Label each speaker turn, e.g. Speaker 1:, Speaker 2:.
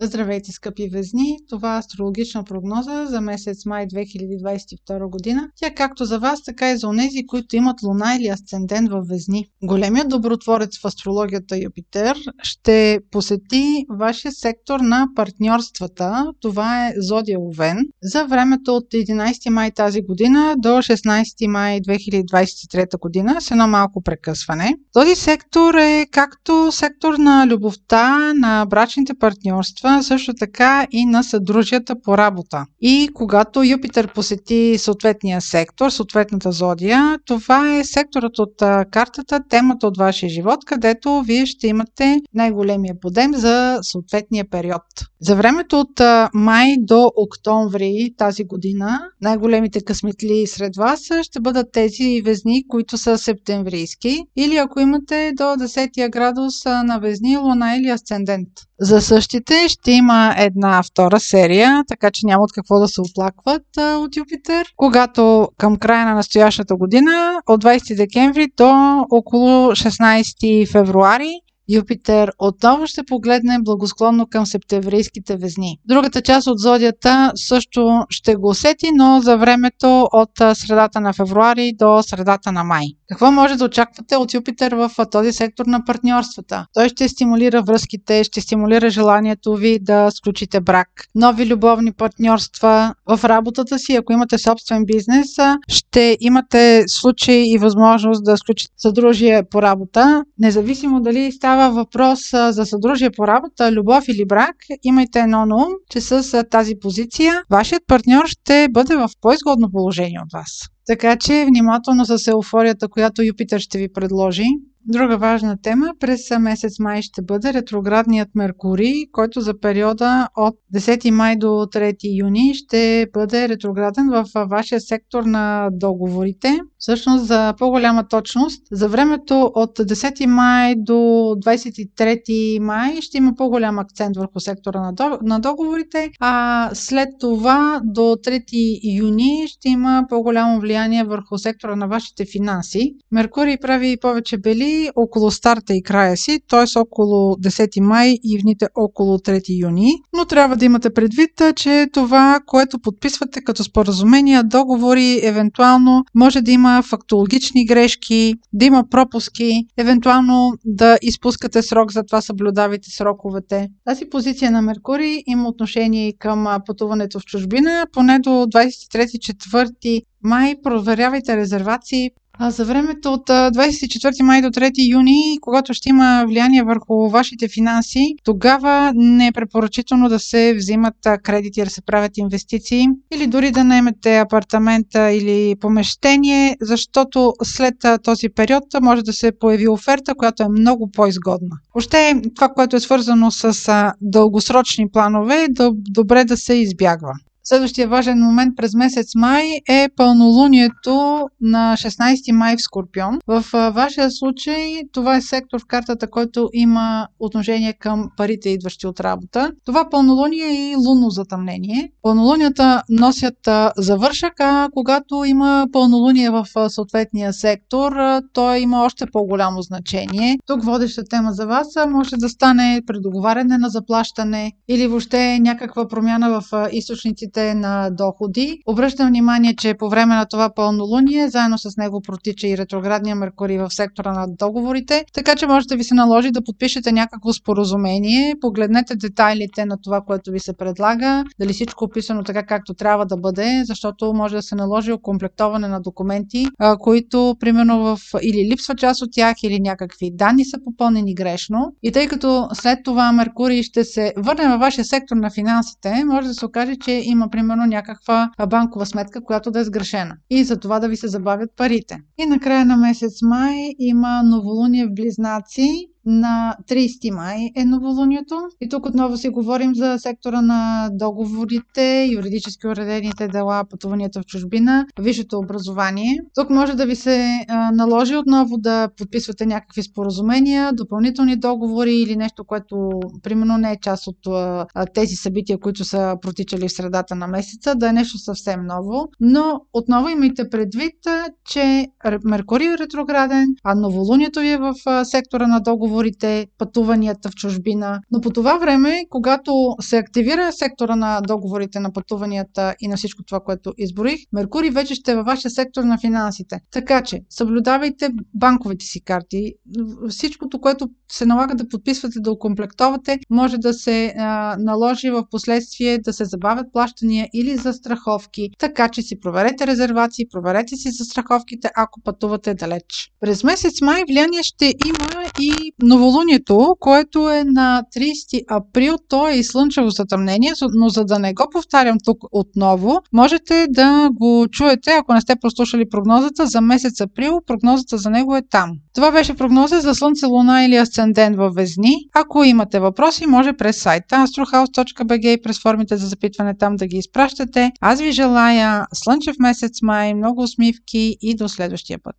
Speaker 1: Здравейте, скъпи везни! Това е астрологична прогноза за месец май 2022 година. Тя както за вас, така и за онези, които имат луна или асцендент в везни. Големият добротворец в астрологията Юпитер ще посети вашия сектор на партньорствата. Това е Зодия Овен за времето от 11 май тази година до 16 май 2023 година с едно малко прекъсване. Този сектор е както сектор на любовта, на брачните партньорства, действа също така и на съдружията по работа. И когато Юпитер посети съответния сектор, съответната зодия, това е секторът от картата, темата от вашия живот, където вие ще имате най-големия подем за съответния период. За времето от май до октомври тази година най-големите късметли сред вас ще бъдат тези везни, които са септемврийски или ако имате до 10 градус на везни, луна или асцендент. За същите ще има една втора серия, така че няма от какво да се оплакват а, от Юпитер. Когато към края на настоящата година, от 20 декември до около 16 февруари, Юпитер отново ще погледне благосклонно към септемврийските везни. Другата част от зодията също ще го усети, но за времето от средата на февруари до средата на май. Какво може да очаквате от Юпитер в този сектор на партньорствата? Той ще стимулира връзките, ще стимулира желанието ви да сключите брак, нови любовни партньорства в работата си. Ако имате собствен бизнес, ще имате случай и възможност да сключите съдружие по работа. Независимо дали става въпрос за съдружие по работа, любов или брак, имайте едно на ум, че с тази позиция вашият партньор ще бъде в по-изгодно положение от вас. Така че внимателно с еуфорията, която Юпитер ще ви предложи. Друга важна тема през месец май ще бъде ретроградният Меркурий, който за периода от 10 май до 3 юни ще бъде ретрограден в вашия сектор на договорите. Всъщност за по-голяма точност, за времето от 10 май до 23 май ще има по-голям акцент върху сектора на договорите, а след това до 3 юни ще има по-голямо влияние върху сектора на вашите финанси. Меркурий прави повече бели около старта и края си, т.е. около 10 май и вните около 3 юни. Но трябва да имате предвид, че това, което подписвате като споразумения, договори, евентуално може да има фактологични грешки, да има пропуски, евентуално да изпускате срок, затова съблюдавайте сроковете. Тази позиция на Меркурий има отношение и към пътуването в чужбина, поне до 23-4 май проверявайте резервации а за времето от 24 май до 3 юни, когато ще има влияние върху вашите финанси, тогава не е препоръчително да се взимат кредити, да се правят инвестиции или дори да наемете апартамента или помещение, защото след този период може да се появи оферта, която е много по-изгодна. Още това, което е свързано с дългосрочни планове, е добре да се избягва. Следващия важен момент през месец май е пълнолунието на 16 май в Скорпион. В вашия случай това е сектор в картата, който има отношение към парите, идващи от работа. Това пълнолуние е и лунно затъмнение. Пълнолунията носят завършък, а когато има пълнолуние в съответния сектор, той има още по-голямо значение. Тук водеща тема за вас може да стане предоговаряне на заплащане или въобще някаква промяна в източниците източниците на доходи. Обръщам внимание, че по време на това пълнолуние, заедно с него протича и ретроградния Меркурий в сектора на договорите, така че може да ви се наложи да подпишете някакво споразумение, погледнете детайлите на това, което ви се предлага, дали всичко е описано така както трябва да бъде, защото може да се наложи окомплектоване на документи, които примерно в или липсва част от тях, или някакви данни са попълнени грешно. И тъй като след това Меркурий ще се върне във вашия сектор на финансите, може да се окаже, че има има примерно някаква банкова сметка, която да е сгрешена. И за това да ви се забавят парите. И накрая на месец май има новолуние в Близнаци на 30 май е новолунието. И тук отново си говорим за сектора на договорите, юридически уредените дела, пътуванията в чужбина, висшето образование. Тук може да ви се а, наложи отново да подписвате някакви споразумения, допълнителни договори или нещо, което примерно не е част от а, тези събития, които са протичали в средата на месеца, да е нещо съвсем ново. Но отново имайте предвид, че Меркурий е ретрограден, а новолунието ви е в а, сектора на договор договорите, пътуванията в чужбина. Но по това време, когато се активира сектора на договорите, на пътуванията и на всичко това, което изборих, Меркурий вече ще е във вашия сектор на финансите. Така че, съблюдавайте банковите си карти. Всичкото, което се налага да подписвате, да окомплектовате, може да се а, наложи в последствие да се забавят плащания или за страховки. Така че си проверете резервации, проверете си застраховките, ако пътувате далеч. През месец май влияние ще има и новолунието, което е на 30 април. То е и слънчево затъмнение, но за да не го повтарям тук отново, можете да го чуете, ако не сте прослушали прогнозата за месец април. Прогнозата за него е там. Това беше прогноза за Слънце, Луна или Асцендент във Везни. Ако имате въпроси, може през сайта astrohouse.bg и през формите за запитване там да ги изпращате. Аз ви желая слънчев месец май, много усмивки и до следващия път.